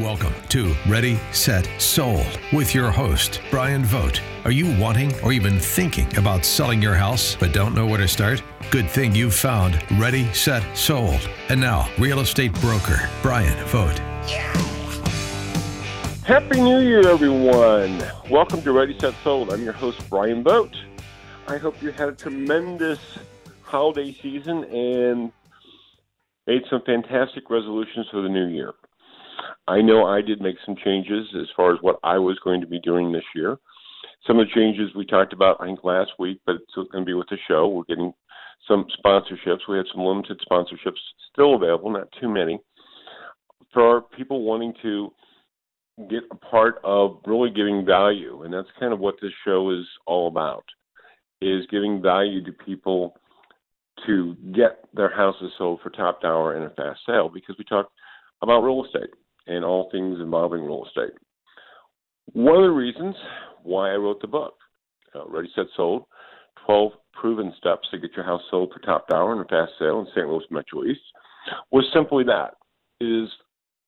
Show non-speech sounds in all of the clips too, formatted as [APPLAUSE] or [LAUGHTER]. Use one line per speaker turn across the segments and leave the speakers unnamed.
Welcome to Ready, Set, Sold with your host, Brian Vogt. Are you wanting or even thinking about selling your house but don't know where to start? Good thing you found Ready, Set, Sold. And now, real estate broker, Brian Vogt.
Happy New Year, everyone. Welcome to Ready, Set, Sold. I'm your host, Brian Vogt. I hope you had a tremendous holiday season and made some fantastic resolutions for the new year. I know I did make some changes as far as what I was going to be doing this year. Some of the changes we talked about, I think, last week, but it's going to be with the show. We're getting some sponsorships. We have some limited sponsorships still available, not too many, for people wanting to get a part of really giving value. And that's kind of what this show is all about, is giving value to people to get their houses sold for top dollar in a fast sale because we talk about real estate and all things involving real estate. One of the reasons why I wrote the book, uh, Ready, Set, Sold 12 Proven Steps to Get Your House Sold for Top Dollar in a Fast Sale in St. Louis Metro East, was simply that. Is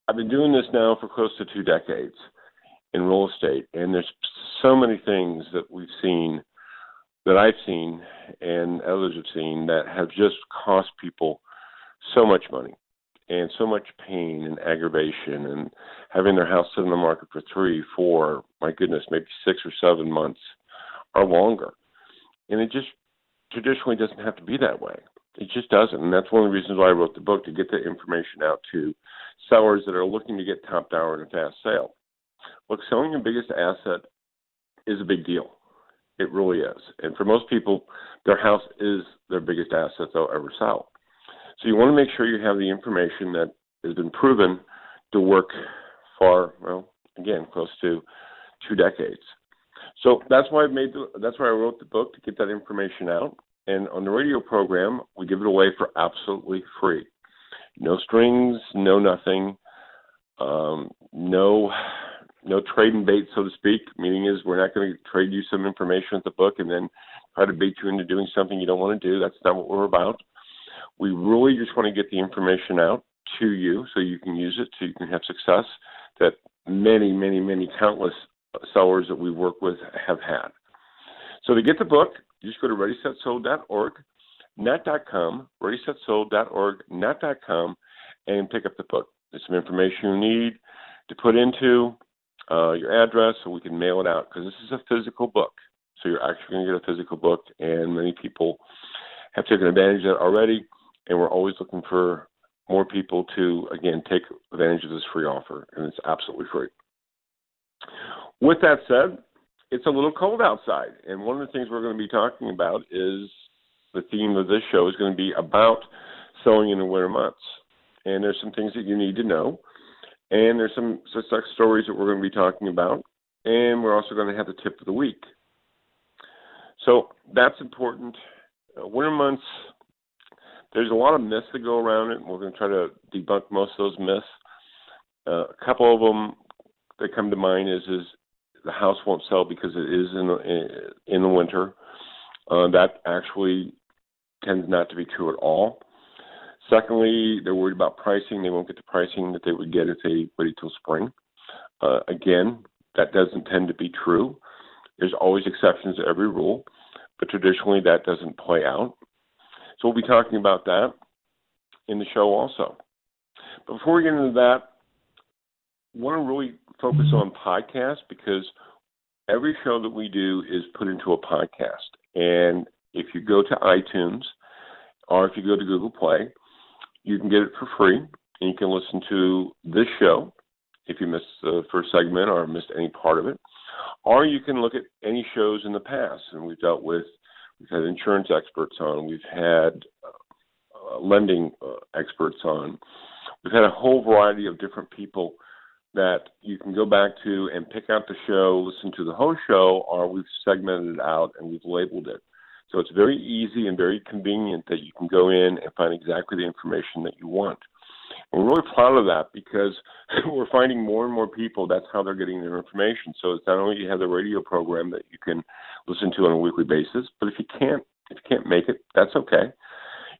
I've been doing this now for close to two decades in real estate, and there's so many things that we've seen that I've seen and others have seen that have just cost people so much money and so much pain and aggravation and having their house sit on the market for three, four, my goodness, maybe six or seven months or longer. And it just traditionally doesn't have to be that way. It just doesn't. And that's one of the reasons why I wrote the book to get the information out to sellers that are looking to get top dollar in a fast sale. Look, selling your biggest asset is a big deal. It really is. And for most people, their house is their biggest asset they'll ever sell. So you want to make sure you have the information that has been proven to work for, well, again, close to two decades. So that's why I made the, that's why I wrote the book to get that information out. And on the radio program, we give it away for absolutely free. No strings, no nothing, um, no no trade and bait, so to speak. Meaning is we're not going to trade you some information with the book and then try to bait you into doing something you don't want to do. That's not what we're about. We really just want to get the information out to you so you can use it, so you can have success that many, many, many countless sellers that we work with have had. So to get the book, just go to readysetsold.org, net.com, readysetsold.org, net.com, and pick up the book. There's some information you need to put into uh, your address so we can mail it out because this is a physical book. So you're actually going to get a physical book, and many people have taken advantage of that already and we're always looking for more people to again take advantage of this free offer, and it's absolutely free. With that said, it's a little cold outside, and one of the things we're going to be talking about is the theme of this show is going to be about selling in the winter months. And there's some things that you need to know, and there's some success stories that we're going to be talking about, and we're also going to have the tip of the week. So that's important. Uh, winter months there's a lot of myths that go around it, and we're going to try to debunk most of those myths. Uh, a couple of them that come to mind is is the house won't sell because it is in the, in the winter. Uh, that actually tends not to be true at all. Secondly, they're worried about pricing. They won't get the pricing that they would get if they waited till spring. Uh, again, that doesn't tend to be true. There's always exceptions to every rule, but traditionally that doesn't play out. So we'll be talking about that in the show also. Before we get into that, I want to really focus on podcasts because every show that we do is put into a podcast. And if you go to iTunes or if you go to Google Play, you can get it for free and you can listen to this show if you missed the first segment or missed any part of it. Or you can look at any shows in the past. And we've dealt with We've had insurance experts on. We've had uh, lending uh, experts on. We've had a whole variety of different people that you can go back to and pick out the show, listen to the whole show, or we've segmented it out and we've labeled it. So it's very easy and very convenient that you can go in and find exactly the information that you want. We're really proud of that because [LAUGHS] we're finding more and more people that's how they're getting their information. So it's not only you have the radio program that you can listen to on a weekly basis, but if you can't if you can't make it, that's okay.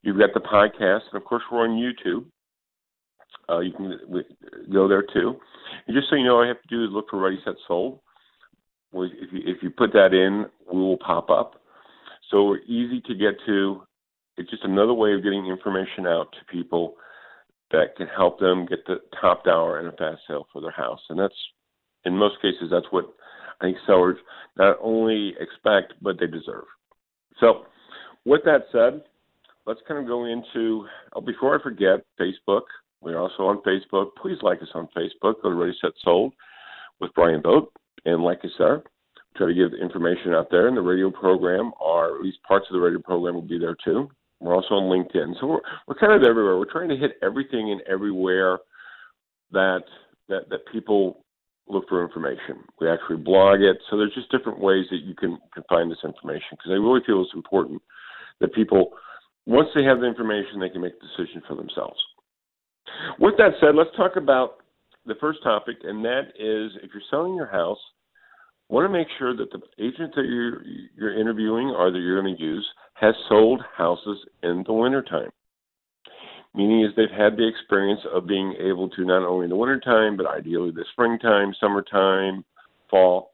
You've got the podcast, and of course we're on YouTube. Uh, you can go there too, And just so you know, all you have to do is look for Ready Set Sold. If you, if you put that in, we will pop up. So we're easy to get to. It's just another way of getting information out to people that can help them get the top dollar and a fast sale for their house. And that's, in most cases, that's what I think sellers not only expect, but they deserve. So, with that said, let's kind of go into, oh, before I forget, Facebook. We're also on Facebook. Please like us on Facebook. Go to Ready Set Sold with Brian Vogt and like us there. Try to give information out there. And the radio program, or at least parts of the radio program, will be there too. We're also on LinkedIn. So we're, we're kind of everywhere. We're trying to hit everything and everywhere that that that people look for information. We actually blog it. So there's just different ways that you can, can find this information because I really feel it's important that people, once they have the information, they can make a decision for themselves. With that said, let's talk about the first topic, and that is if you're selling your house, want to make sure that the agent that you're, you're interviewing or that you're going to use has sold houses in the wintertime. Meaning is they've had the experience of being able to not only in the wintertime, but ideally the springtime, summertime, fall.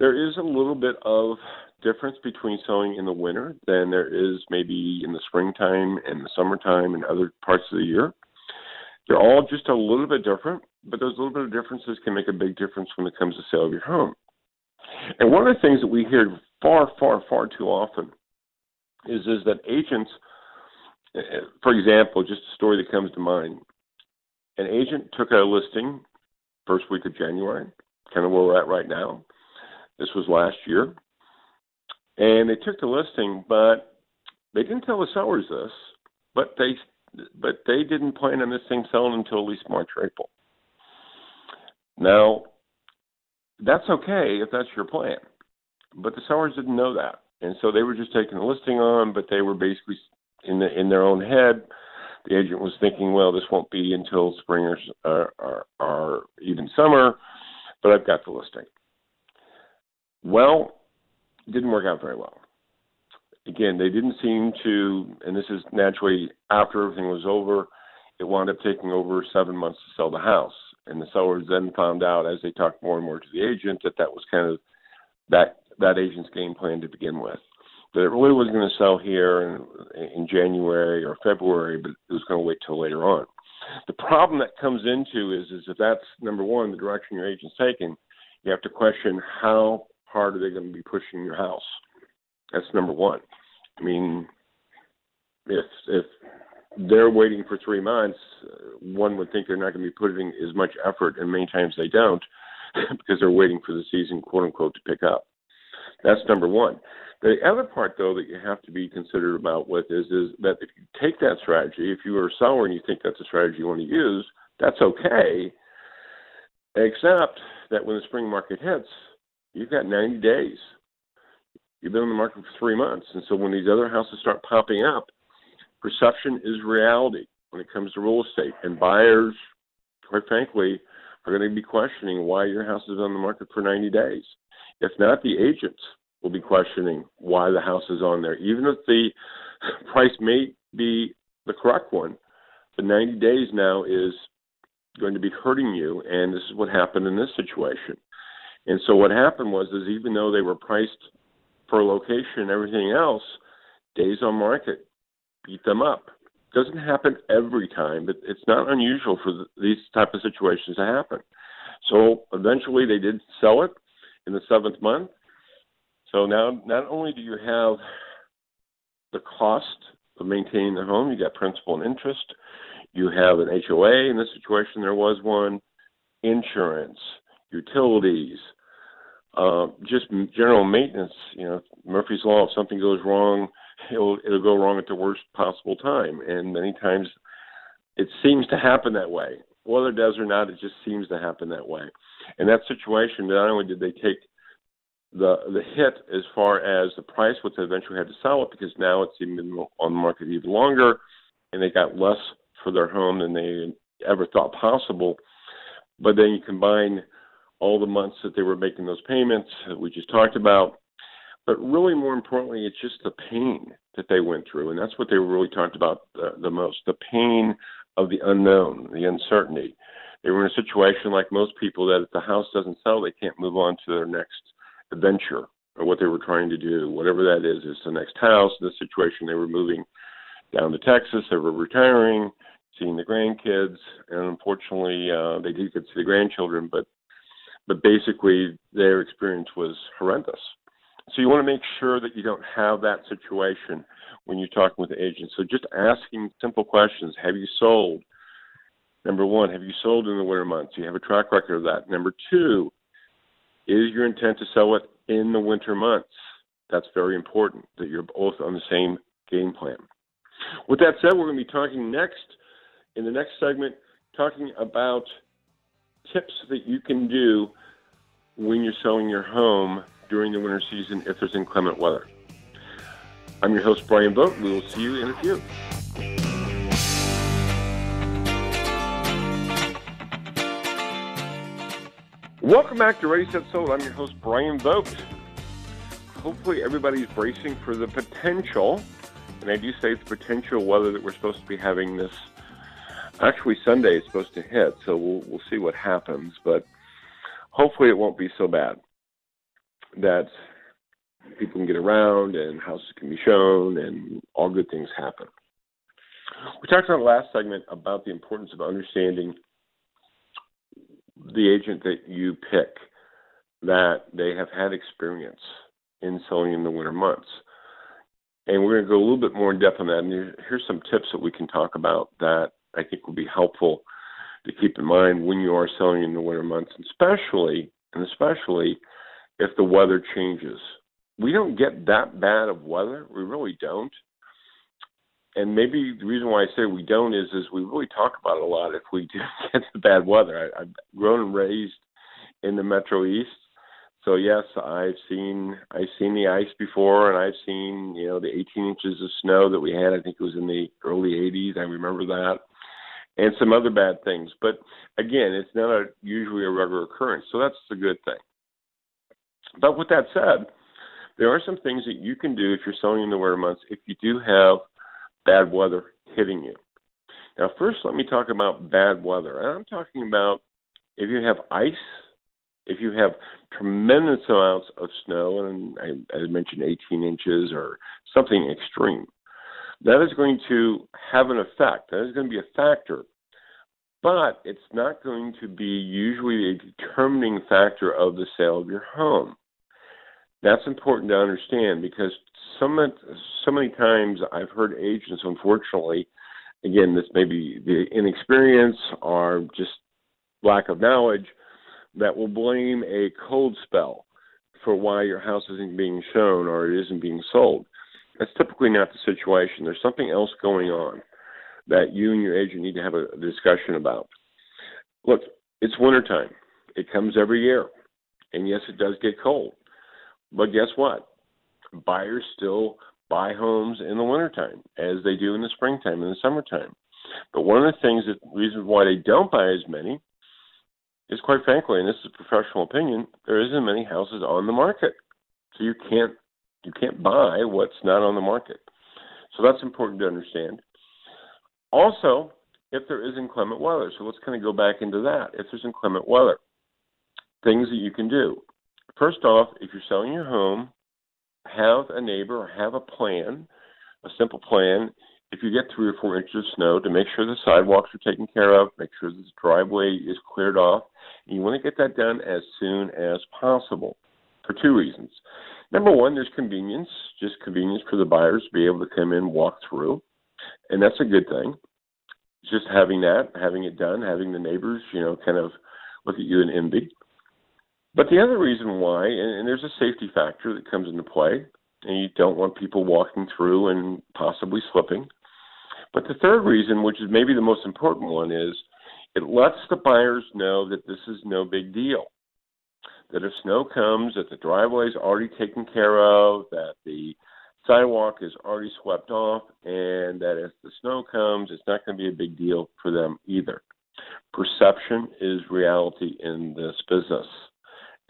There is a little bit of difference between selling in the winter than there is maybe in the springtime and the summertime and other parts of the year. They're all just a little bit different, but those little bit of differences can make a big difference when it comes to sale of your home. And one of the things that we hear far, far, far too often is is that agents, for example, just a story that comes to mind. An agent took a listing first week of January, kind of where we're at right now. This was last year, and they took the listing, but they didn't tell the sellers this, but they but they didn't plan on this thing selling until at least March or April. Now, that's okay if that's your plan, but the sellers didn't know that, and so they were just taking the listing on, but they were basically in the in their own head. The agent was thinking, well, this won't be until spring or, or, or, even summer, but I've got the listing. Well, it didn't work out very well again, they didn't seem to, and this is naturally after everything was over, it wound up taking over seven months to sell the house. And the sellers then found out as they talked more and more to the agent that that was kind of that that agent's game plan to begin with. That it really wasn't going to sell here in, in January or February, but it was going to wait till later on. The problem that comes into is is if that's number one, the direction your agent's taking, you have to question how hard are they going to be pushing your house that's number one. I mean, if if they're waiting for three months, one would think they're not going to be putting as much effort, and many times they don't, [LAUGHS] because they're waiting for the season, quote unquote, to pick up. That's number one. The other part, though, that you have to be considered about with is is that if you take that strategy, if you are seller and you think that's a strategy you want to use, that's okay. Except that when the spring market hits, you've got 90 days You've been on the market for three months. And so when these other houses start popping up, perception is reality when it comes to real estate. And buyers, quite frankly, are going to be questioning why your house is on the market for 90 days. If not, the agents will be questioning why the house is on there. Even if the [LAUGHS] price may be the correct one, the 90 days now is going to be hurting you. And this is what happened in this situation. And so what happened was is even though they were priced for location and everything else, days on market beat them up. Doesn't happen every time, but it's not unusual for the, these type of situations to happen. So eventually, they did sell it in the seventh month. So now, not only do you have the cost of maintaining the home, you got principal and interest. You have an HOA in this situation. There was one, insurance, utilities, uh, just general maintenance. You know, Murphy's law: if something goes wrong, it'll it'll go wrong at the worst possible time, and many times it seems to happen that way. Whether it does or not, it just seems to happen that way. In that situation, not only did they take the the hit as far as the price, which they eventually had to sell it because now it's even on the market even longer, and they got less for their home than they ever thought possible. But then you combine all the months that they were making those payments that we just talked about. But really, more importantly, it's just the pain that they went through. And that's what they really talked about the, the most the pain of the unknown, the uncertainty. they were in a situation like most people that if the house doesn't sell, they can't move on to their next adventure or what they were trying to do, whatever that is. It's the next house. This situation, they were moving down to Texas. They were retiring, seeing the grandkids, and unfortunately, uh, they did get to see the grandchildren, but but basically, their experience was horrendous. So you want to make sure that you don't have that situation when you're talking with the agent. So just asking simple questions: Have you sold? Number one, have you sold in the winter months? Do you have a track record of that? Number two, is your intent to sell it in the winter months? That's very important that you're both on the same game plan. With that said, we're going to be talking next in the next segment, talking about tips that you can do when you're selling your home during the winter season if there's inclement weather. I'm your host, Brian Vogt. We will see you in a few. Welcome back to Ready Set Sold. I'm your host, Brian Vogt. Hopefully, everybody's bracing for the potential, and I do say the potential weather that we're supposed to be having this. Actually, Sunday is supposed to hit, so we'll we'll see what happens. But hopefully, it won't be so bad that people can get around and houses can be shown and all good things happen. We talked in the last segment about the importance of understanding the agent that you pick that they have had experience in selling in the winter months. And we're going to go a little bit more in depth on that. And here's some tips that we can talk about that I think will be helpful to keep in mind when you are selling in the winter months, especially and especially if the weather changes. We don't get that bad of weather. We really don't and maybe the reason why I say we don't is is we really talk about it a lot if we [LAUGHS] do get the bad weather. I, I've grown and raised in the Metro East, so yes, I've seen I've seen the ice before, and I've seen you know the 18 inches of snow that we had. I think it was in the early 80s. I remember that, and some other bad things. But again, it's not a usually a regular occurrence, so that's a good thing. But with that said, there are some things that you can do if you're selling in the winter months if you do have bad weather hitting you. Now, first, let me talk about bad weather. And I'm talking about if you have ice, if you have tremendous amounts of snow, and I, I mentioned 18 inches or something extreme, that is going to have an effect. That is going to be a factor. But it's not going to be usually a determining factor of the sale of your home. That's important to understand because so many, so many times I've heard agents, unfortunately, again, this may be the inexperience or just lack of knowledge, that will blame a cold spell for why your house isn't being shown or it isn't being sold. That's typically not the situation. There's something else going on that you and your agent need to have a discussion about. Look, it's wintertime. It comes every year. And yes, it does get cold. But guess what? Buyers still buy homes in the wintertime as they do in the springtime and the summertime. But one of the things that reasons why they don't buy as many is quite frankly, and this is a professional opinion, there isn't many houses on the market. So you can't you can't buy what's not on the market. So that's important to understand. Also, if there is inclement weather, so let's kind of go back into that. If there's inclement weather, things that you can do. First off, if you're selling your home, have a neighbor or have a plan, a simple plan. If you get three or four inches of snow, to make sure the sidewalks are taken care of, make sure the driveway is cleared off. And you want to get that done as soon as possible for two reasons. Number one, there's convenience, just convenience for the buyers to be able to come in, walk through, and that's a good thing. Just having that, having it done, having the neighbors, you know, kind of look at you in envy. But the other reason why, and, and there's a safety factor that comes into play, and you don't want people walking through and possibly slipping. But the third reason, which is maybe the most important one, is it lets the buyers know that this is no big deal. That if snow comes, that the driveway is already taken care of, that the sidewalk is already swept off, and that if the snow comes, it's not going to be a big deal for them either. Perception is reality in this business.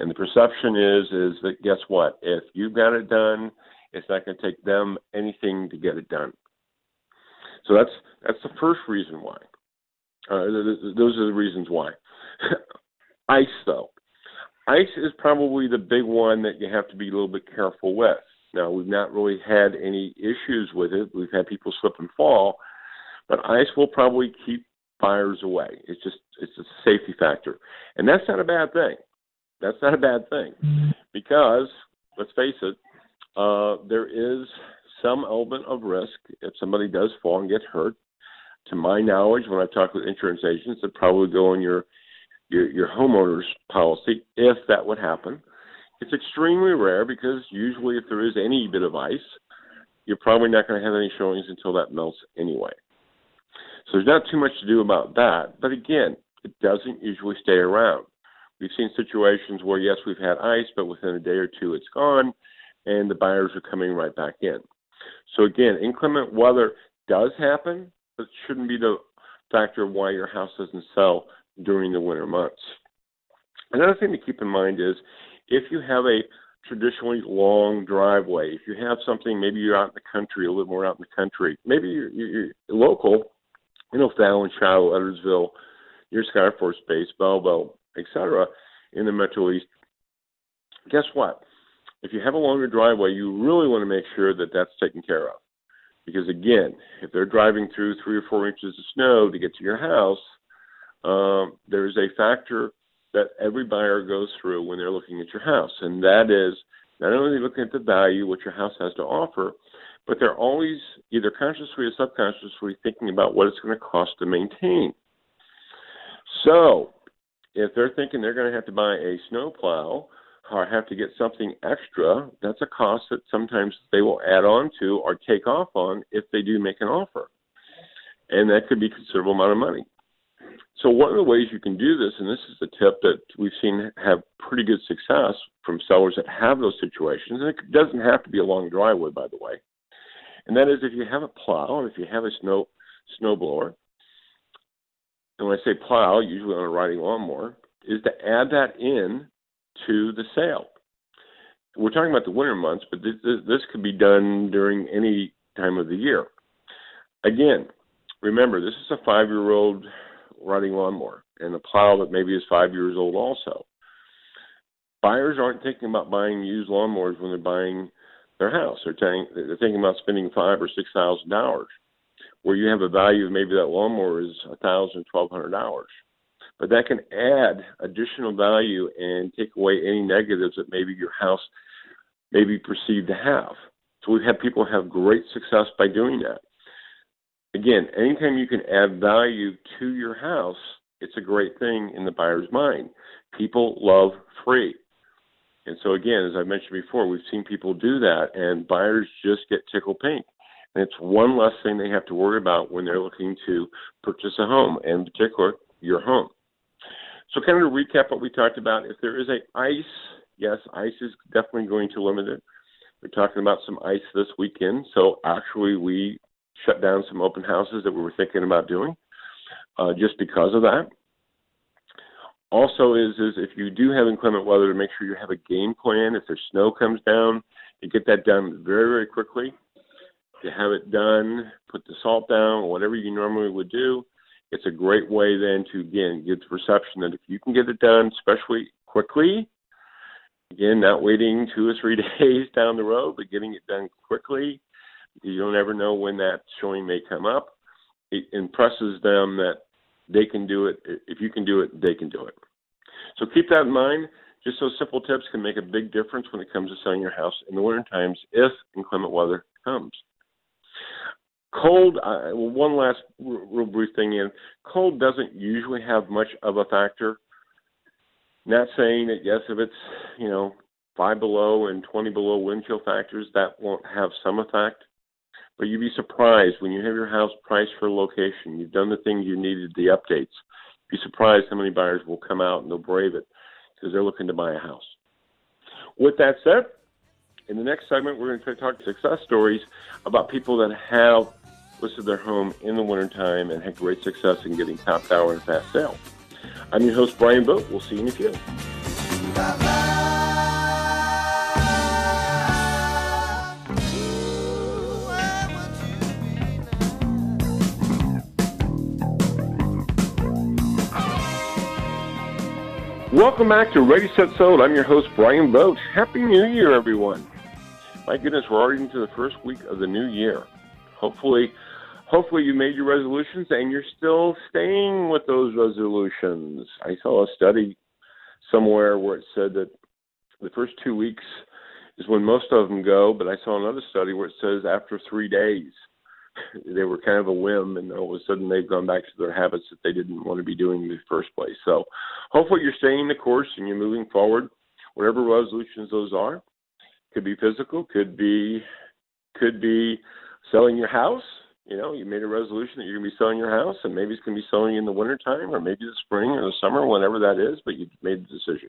And the perception is is that guess what? If you've got it done, it's not going to take them anything to get it done. So that's that's the first reason why. Uh, those are the reasons why. [LAUGHS] ice, though. Ice is probably the big one that you have to be a little bit careful with. Now, we've not really had any issues with it. We've had people slip and fall, but ice will probably keep fires away. It's just it's a safety factor, and that's not a bad thing. That's not a bad thing because let's face it, uh, there is some element of risk if somebody does fall and get hurt. To my knowledge, when I've talked with insurance agents, it probably go on your your, your homeowner's policy if that would happen. It's extremely rare because usually, if there is any bit of ice, you're probably not going to have any showings until that melts anyway. So there's not too much to do about that. But again, it doesn't usually stay around. We've seen situations where, yes, we've had ice, but within a day or two it's gone, and the buyers are coming right back in. So again, inclement weather does happen, but it shouldn't be the factor of why your house doesn't sell during the winter months. Another thing to keep in mind is if you have a traditionally long driveway, if you have something, maybe you're out in the country, a little more out in the country, maybe you're, you're local, you know, Fallon, Shiloh, Edwardsville, your Scott Air Force Base, Belleville, etc., in the Metro East. Guess what? If you have a longer driveway, you really want to make sure that that's taken care of. Because again, if they're driving through three or four inches of snow to get to your house, um, there's a factor that every buyer goes through when they're looking at your house, and that is not only looking at the value what your house has to offer, but they're always either consciously or subconsciously thinking about what it's going to cost to maintain. So, if they're thinking they're going to have to buy a snowplow or have to get something extra, that's a cost that sometimes they will add on to or take off on if they do make an offer. And that could be a considerable amount of money. So one of the ways you can do this, and this is the tip that we've seen have pretty good success from sellers that have those situations, and it doesn't have to be a long driveway, by the way, and that is if you have a plow or if you have a snow snow blower, and when I say plow, usually on a riding lawnmower, is to add that in to the sale. We're talking about the winter months, but this, this, could be done during any time of the year. Again, remember, this is a five year old riding lawnmower and a plow that maybe is five years old also. Buyers aren't thinking about buying used lawnmowers when they're buying their house. They're, t- they're thinking about spending five or six thousand dollars, where you have a value of maybe that lawnmower is a thousand, twelve hundred dollars. But that can add additional value and take away any negatives that maybe your house may be perceived to have. So we've had people have great success by doing that again, anytime you can add value to your house, it's a great thing in the buyer's mind. People love free. And so, again, as I mentioned before, we've seen people do that, and buyers just get tickled pink. And it's one less thing they have to worry about when they're looking to purchase a home, and in particular, your home. So, kind of to recap what we talked about, if there is a ice, yes, ice is definitely going to limit it. We're talking about some ice this weekend, so actually we shut down some open houses that we were thinking about doing, uh, just because of that. Also, is is if you do have inclement weather, to make sure you have a game plan. If there's snow comes down, you get that done very very quickly. You have it done, put the salt down, whatever you normally would do. It's a great way then to again get the perception that if you can get it done, especially quickly, again, not waiting two or three [LAUGHS] days down the road, but getting it done quickly, you don't ever know when that showing may come up. It impresses them that they can do it. If you can do it, they can do it. So keep that in mind. Just those simple tips can make a big difference when it comes to selling your house in the winter times if inclement weather comes. Cold, uh, one last real brief thing in cold doesn't usually have much of a factor. Not saying that yes, if it's you know five below and 20 below wind chill factors, that won't have some effect. But you'd be surprised when you have your house priced for location, you've done the things you needed, the updates. Be surprised how many buyers will come out and they'll brave it because they're looking to buy a house. With that said, in the next segment, we're going to talk success stories about people that have listed their home in the wintertime and had great success in getting top dollar and fast sale. I'm your host, Brian Vogt. We'll see you in a few. Welcome back to Ready Set Sold. I'm your host Brian Vogt. Happy New Year, everyone! My goodness, we're already into the first week of the new year. Hopefully, hopefully you made your resolutions and you're still staying with those resolutions. I saw a study somewhere where it said that the first two weeks is when most of them go, but I saw another study where it says after three days [LAUGHS] they were kind of a whim, and all of a sudden they've gone back to their habits that they didn't want to be doing in the first place. So, hopefully, you're staying the course and you're moving forward, whatever resolutions those are. Could be physical, could be could be selling your house. You know, you made a resolution that you're going to be selling your house, and maybe it's going to be selling in the wintertime or maybe the spring or the summer, whenever that is, but you made the decision.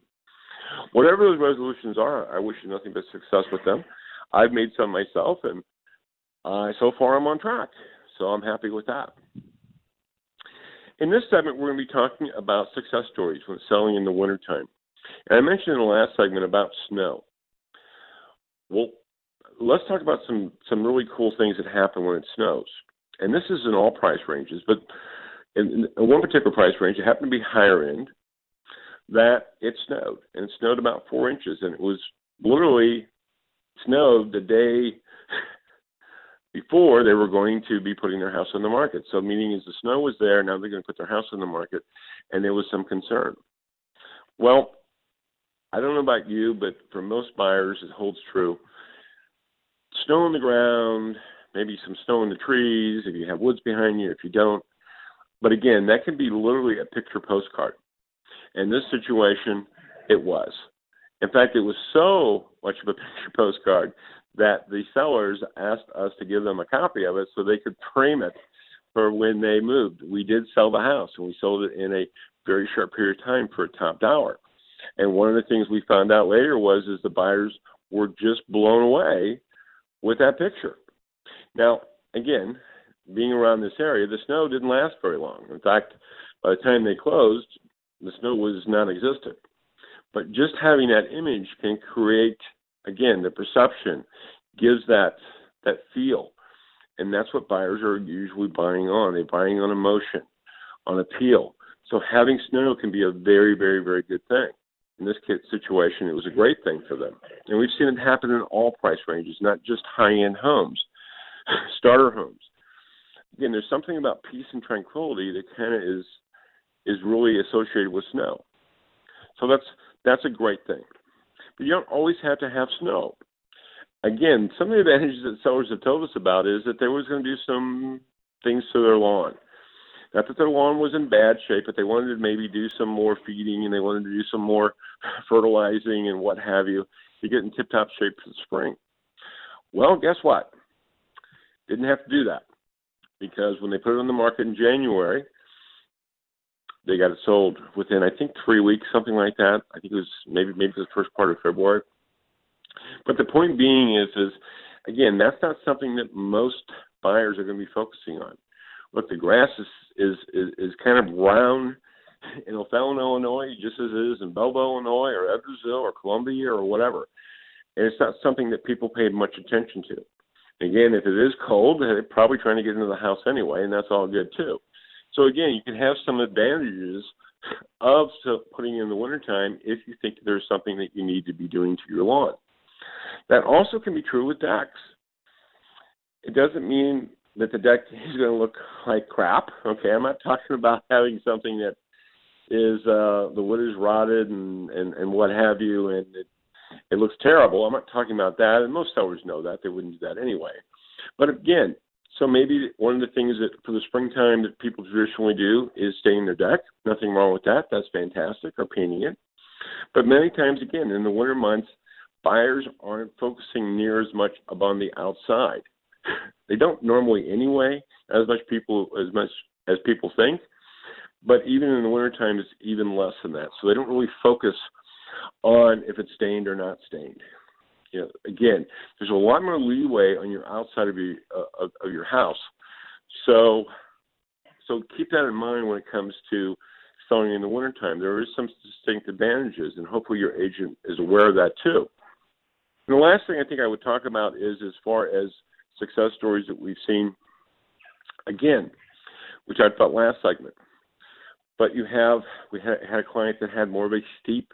Whatever those resolutions are, I wish you nothing but success with them. I've made some myself, and uh, so far, I'm on track, so I'm happy with that. In this segment, we're going to be talking about success stories when selling in the wintertime. And I mentioned in the last segment about snow. Well, let's talk about some, some really cool things that happen when it snows. And this is in all price ranges, but in, in one particular price range, it happened to be higher end, that it snowed. And it snowed about four inches. And it was literally snowed the day before they were going to be putting their house on the market. So, meaning as the snow was there, now they're going to put their house on the market, and there was some concern. Well, I don't know about you, but for most buyers, it holds true. Snow on the ground, maybe some snow in the trees, if you have woods behind you, if you don't. But again, that can be literally a picture postcard. In this situation, it was. In fact, it was so much of a [LAUGHS] picture postcard that the sellers asked us to give them a copy of it so they could frame it for when they moved. We did sell the house, and we sold it in a very short period of time for a top dollar. And one of the things we found out later was is the buyers were just blown away with that picture. Now, again, being around this area, the snow didn't last very long. In fact, by the time they closed, the snow was non-existent. But just having that image can create again, the perception gives that that feel, and that's what buyers are usually buying on. They're buying on emotion, on appeal. So having snow can be a very, very, very good thing. In this situation, it was a great thing for them, and we've seen it happen in all price ranges, not just high-end homes, [LAUGHS] starter homes. Again, there's something about peace and tranquility that kind of is is really associated with snow. So that's that's a great thing but you don't always have to have snow. Again, some of the advantages that sellers have told us about is that they was going to do some things to their lawn. Not that their lawn was in bad shape, but they wanted to maybe do some more feeding and they wanted to do some more [LAUGHS] fertilizing and what have you to get in tip top shape for the spring. Well, guess what? Didn't have to do that because when they put it on the market in January, they got it sold within I think three weeks, something like that. I think it was maybe maybe the first part of February. But the point being is is again that's not something that most buyers are going to be focusing on. Look, the grass is is is, is kind of brown in O'Fallon, Illinois, just as it is in Belleville, Illinois, or Edwardsville, or Columbia, or whatever. And it's not something that people pay much attention to. Again, if it is cold, they're probably trying to get into the house anyway, and that's all good too. So again, you can have some advantages of putting in the wintertime if you think there's something that you need to be doing to your lawn. That also can be true with decks. It doesn't mean that the deck is going to look like crap. Okay, I'm not talking about [LAUGHS] having something that is uh, the wood is rotted and, and and what have you, and it it looks terrible. I'm not talking about that, and most sellers know that they wouldn't do that anyway. But again, so maybe one of the things that for the springtime that people traditionally do is staining their deck. Nothing wrong with that. That's fantastic. Or painting it. But many times again in the winter months, buyers aren't focusing near as much upon the outside. [LAUGHS] They don't normally anyway, as much people as much as people think. But even in the wintertime, it's even less than that. So they don't really focus on if it's stained or not stained you know, again, there's a lot more leeway on your outside of your uh, of, of your house. So, so keep that in mind when it comes to selling in the wintertime. There is some distinct advantages, and hopefully your agent is aware of that too. And the last thing I think I would talk about is as far as success stories that we've seen. Again, which I thought last segment, but you have we had, had a client that had more of a steep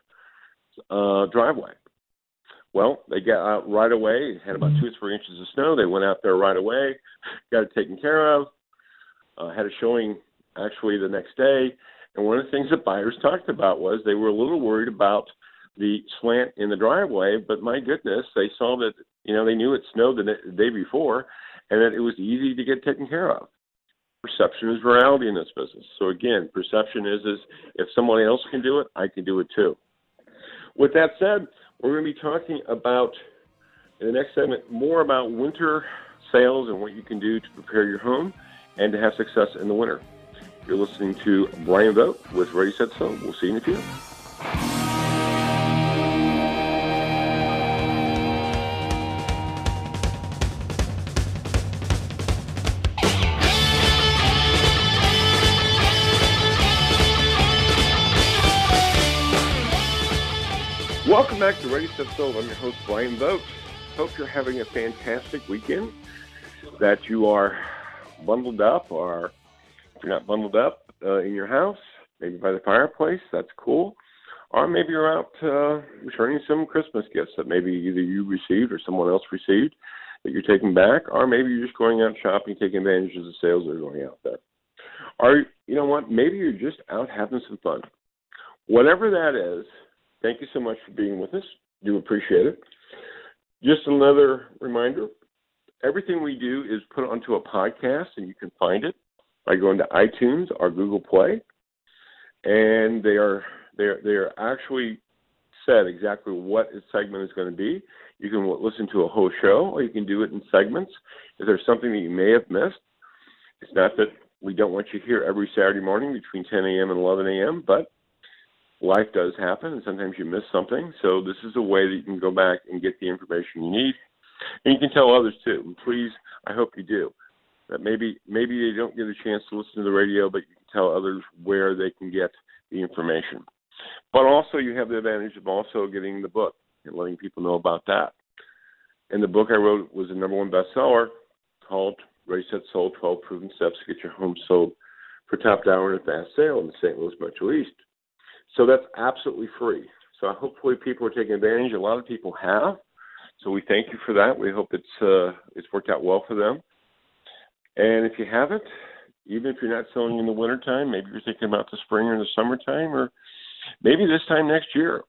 uh, driveway. Well, they got out right away. Had about two or three inches of snow. They went out there right away, got it taken care of. Uh, had a showing actually the next day. And one of the things that buyers talked about was they were a little worried about the slant in the driveway, but my goodness, they saw that you know they knew it snowed the, the day before, and that it was easy to get taken care of. Perception is reality in this business. So again, perception is is if someone else can do it, I can do it too. With that said, we're going to be talking about in the next segment more about winter sales and what you can do to prepare your home and to have success in the winter. You're listening to Brian Vogt with Ready Set Sold. We'll see you in a few. Ready. I'm your host Brian Vogt. Hope you're having a fantastic weekend. That you are bundled up, or if you're not bundled up uh, in your house, maybe by the fireplace. That's cool. Or maybe you're out uh, returning some Christmas gifts that maybe either you received or someone else received that you're taking back, or maybe you're just going out shopping, taking advantage of the sales that are going out there. Or you know what? Maybe you're just out having some fun. Whatever that is, thank you so much for being with us. Do appreciate it. Just another reminder everything we do is put onto a podcast, and you can find it by going to iTunes or Google Play. And they are they are they are actually said exactly what a segment is going to be. You can listen to a whole show, or you can do it in segments. If there's something that you may have missed, it's not that we don't want you here every Saturday morning between 10 a.m. and 11 a.m., but life does happen, and sometimes you miss something. So this is a way that you can go back and get the information you need, and you can tell others too. And please, I hope you do. That maybe maybe they don't get a chance to listen to the radio, but you can tell others where they can get the information. But also, you have the advantage of also getting the book and letting people know about that. And the book I wrote was a number one bestseller called Ready Set Sold 12 Proven Steps to Get Your Home Sold for Top Dollar in a Fast Sale in the St. Louis Metro East. So that's absolutely free. So hopefully people are taking advantage. A lot of people have. So we thank you for that. We hope it's uh, it's worked out well for them. And if you haven't, even if you're not selling in the wintertime, maybe you're thinking about the spring or the summertime, or maybe this time next year.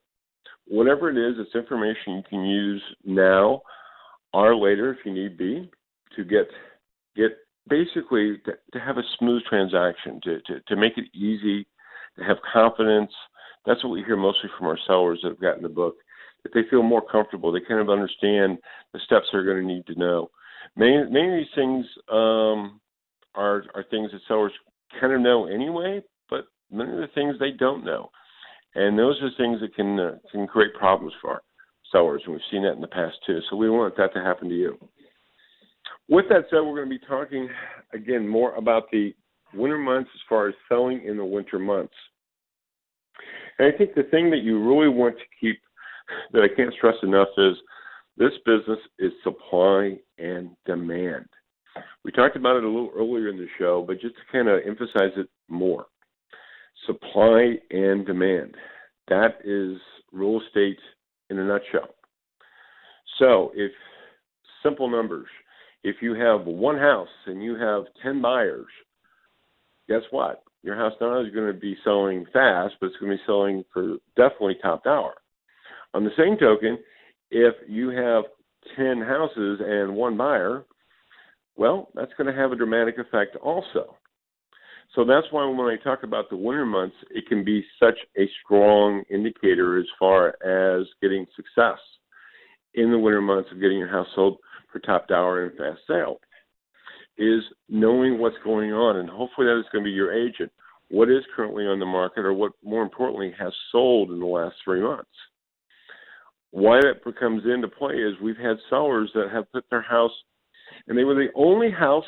Whatever it is, it's information you can use now or later if you need be to get get basically to, to have a smooth transaction, to, to, to make it easy, to have confidence. That's what we hear mostly from our sellers that have gotten the book. That they feel more comfortable, they kind of understand the steps they're going to need to know. Many, many of these things um, are are things that sellers kind of know anyway, but many of the things they don't know, and those are things that can uh, can create problems for sellers, and we've seen that in the past too. So we want that to happen to you. With that said, we're going to be talking again more about the winter months as far as selling in the winter months. And I think the thing that you really want to keep that I can't stress enough is this business is supply and demand. We talked about it a little earlier in the show, but just to kind of emphasize it more supply and demand. That is real estate in a nutshell. So, if simple numbers, if you have one house and you have 10 buyers, guess what? Your house not only is going to be selling fast, but it's going to be selling for definitely top dollar. On the same token, if you have 10 houses and one buyer, well, that's going to have a dramatic effect also. So that's why when I talk about the winter months, it can be such a strong indicator as far as getting success in the winter months of getting your house sold for top dollar and fast sale. Is knowing what's going on, and hopefully that is going to be your agent. What is currently on the market, or what more importantly has sold in the last three months? why that comes into play is we've had sellers that have put their house, and they were the only house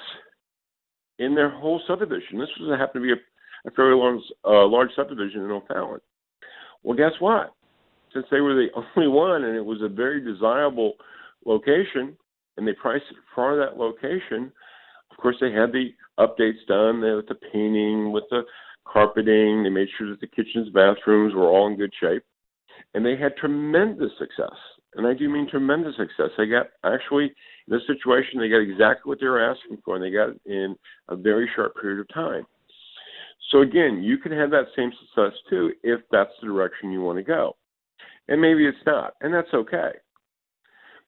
in their whole subdivision. This was happened to be a, a fairly large, uh, large subdivision in O'Fallon. Well, guess what? Since they were the [LAUGHS] only one, and it was a very desirable location, and they priced it for that location. Course, they had the updates done with the painting, with the carpeting. They made sure that the kitchens, bathrooms were all in good shape, and they had tremendous success. And I do mean tremendous success. They got actually in this situation, they got exactly what they were asking for, and they got it in a very short period of time. So again, you can have that same success too if that's the direction you want to go. And maybe it's not, and that's okay.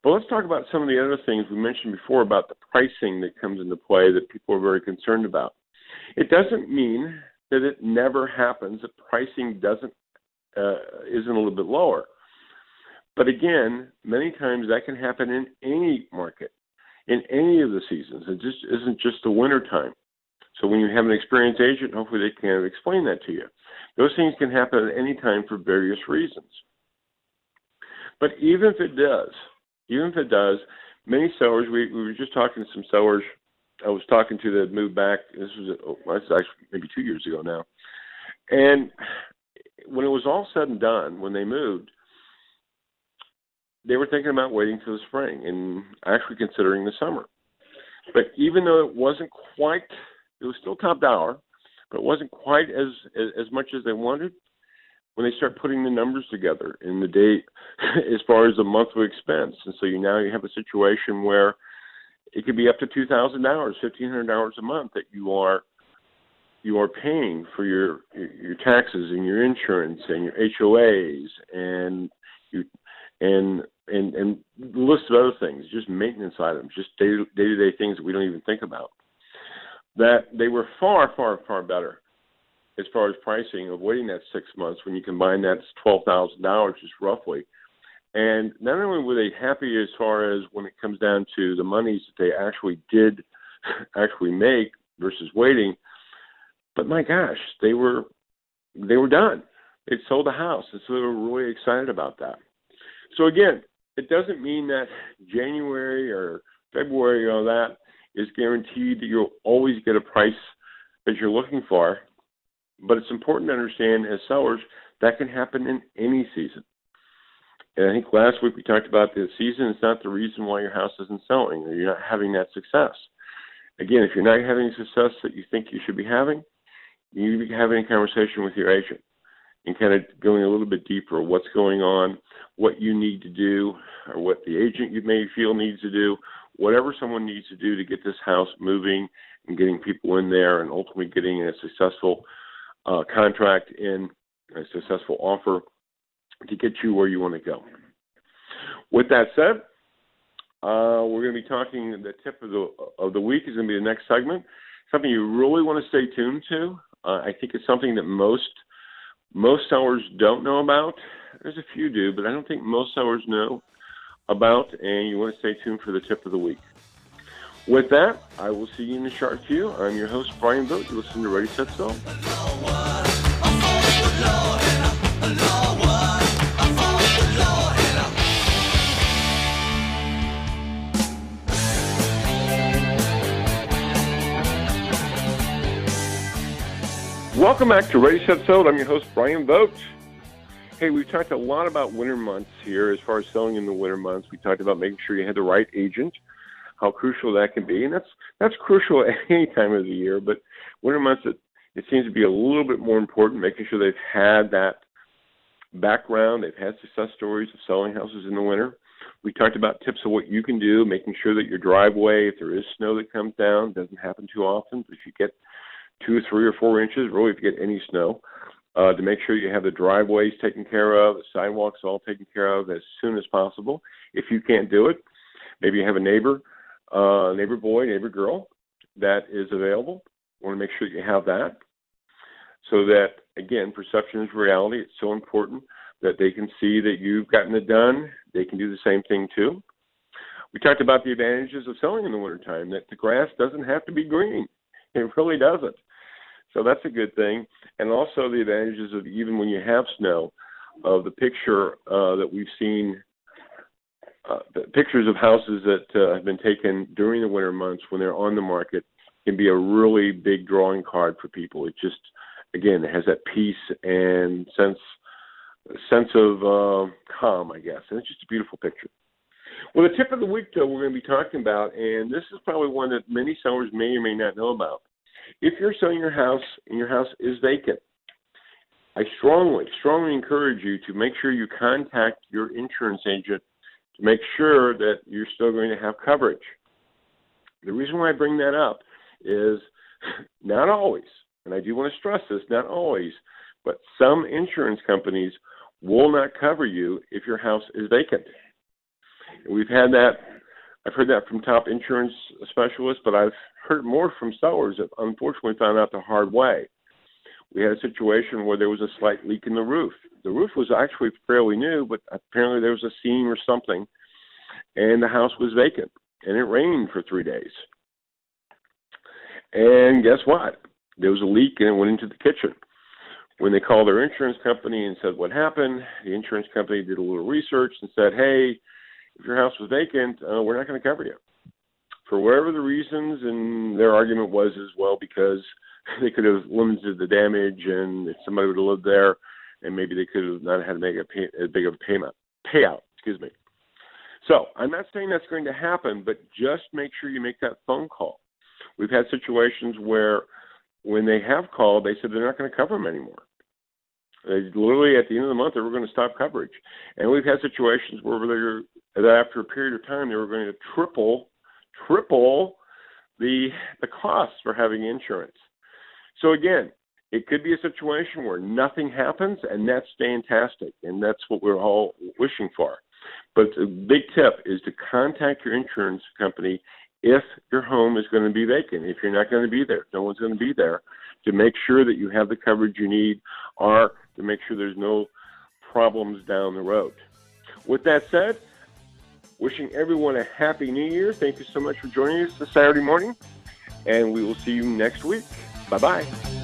But let's talk about some of the other things we mentioned before about the pricing that comes into play that people are very concerned about. It doesn't mean that it never happens that pricing doesn't uh, isn't a little bit lower. But again, many times that can happen in any market, in any of the seasons. It just isn't just the winter time. So when you have an experienced agent, hopefully they can explain that to you. Those things can happen at any time for various reasons. But even if it does, even if it does, many sellers, we, we were just talking to some sellers I was talking to that moved back. This was, oh, this was actually maybe two years ago now. And when it was all said and done, when they moved, they were thinking about waiting till the spring and actually considering the summer. But even though it wasn't quite, it was still top dollar, but it wasn't quite as as, as much as they wanted when they start putting the numbers together in the date [LAUGHS] as far as the monthly expense. And so you now you have a situation where it could be up to two thousand dollars, fifteen hundred dollars a month that you are you are paying for your your taxes and your insurance and your HOAs and you and and and list of other things, just maintenance items, just day to day things that we don't even think about. That they were far far far better as far as pricing of waiting that six months when you combine that's twelve thousand dollars just roughly. And not only were they happy as far as when it comes down to the monies that they actually did [LAUGHS] actually make versus waiting, but my gosh, they were they were done. They sold the house, and so they were really excited about that. So again, it doesn't mean that January or February or that is guaranteed that you'll always get a price that you're looking for. But it's important to understand as sellers that can happen in any season. And I think last week we talked about the season is not the reason why your house isn't selling or you're not having that success. Again, if you're not having success that you think you should be having, you need to be having a conversation with your agent and kind of going a little bit deeper what's going on, what you need to do, or what the agent you may feel needs to do, whatever someone needs to do to get this house moving and getting people in there and ultimately getting a successful uh, contract in, a successful offer to get you where you want to go. With that said, uh, we're going to be talking. The tip of the of the week is going to be the next segment. Something you really want to stay tuned to. Uh, I think it's something that most most sellers don't know about. There's a few do, but I don't think most sellers know about, and you want to stay tuned for the tip of the week. With that, I will see you in the shark queue. I'm your host, Brian Vogt. You listen to Ready, Set, Sell. Welcome back to Ready, Set, Sold. I'm your host, Brian Vogt. Hey, we've talked a lot about winter months here as far as selling in the winter months. We talked about making sure you had the right agent, how crucial that can be. And that's that's crucial at [LAUGHS] any time of the year, but winter months it, it seems to be a little bit more important, making sure they've had that background, they've had success stories of selling houses in the winter. We talked about tips of what you can do, making sure that your driveway, if there is snow that comes down, doesn't happen too often, but if you get two, three, or four inches, really, if you get any snow, uh, to make sure you have the driveways taken care of, the sidewalks all taken care of as soon as possible. If you can't do it, maybe you have a neighbor, uh, neighbor boy, neighbor girl that is available. Want to make sure you have that so that, again, perception is reality. It's so important that they can see that you've gotten it done. They can do the same thing too. We talked about the advantages of selling in the wintertime, that the grass doesn't have to be green. [LAUGHS] It really doesn't. So that's a good thing. And also the advantages of even when you have snow, of the picture uh, that we've seen, uh, pictures of houses that uh, have been taken during the winter months when they're on the market can be a really big drawing card for people. It just, again, it has that peace and sense sense of uh, calm, I guess, and it's just a beautiful picture. Well, the tip of the week, though, we're going to be talking about, and this is probably one that many sellers may or may not know about. If you're selling your house and your house is vacant, I strongly, strongly encourage you to make sure you contact your insurance agent to make sure that you're still going to have coverage. The reason why I bring that up is [LAUGHS] not always, and I do want to stress this, not always, but some insurance companies will not cover you if your house is vacant. We've had that, I've heard that from top insurance specialists, but I've heard more from sellers that unfortunately found out the hard way. We had a situation where there was a slight leak in the roof. The roof was actually fairly new, but apparently there was a seam or something, and the house was vacant, and it rained for three days. And guess what? There was a leak, and it went into the kitchen. When they called their insurance company and said what happened, the insurance company did a little research and said, "Hey, if your house was vacant, uh, we're not going to cover you." For whatever the reasons, and their argument was as well because [LAUGHS] they could have limited the damage, and if somebody would have lived there, and maybe they could have not had to make a, pay, a big of a payment payout. Excuse me. So I'm not saying that's going to happen, but just make sure you make that phone call. We've had situations where when they have called, they said they're not going to cover them anymore. They literally at the end of the month they were going to stop coverage, and we've had situations where they're that after a period of time they were going to triple, triple the the costs for having insurance. So again, it could be a situation where nothing happens, and that's fantastic, and that's what we're all wishing for. But the big tip is to contact your insurance company if your home is going to be vacant. If you're not going to be there, no one's going to be there, to make sure that you have the coverage you need, or to make sure there's no problems down the road. With that said, wishing everyone a happy new year. Thank you so much for joining us this Saturday morning, and we will see you next week. Bye bye.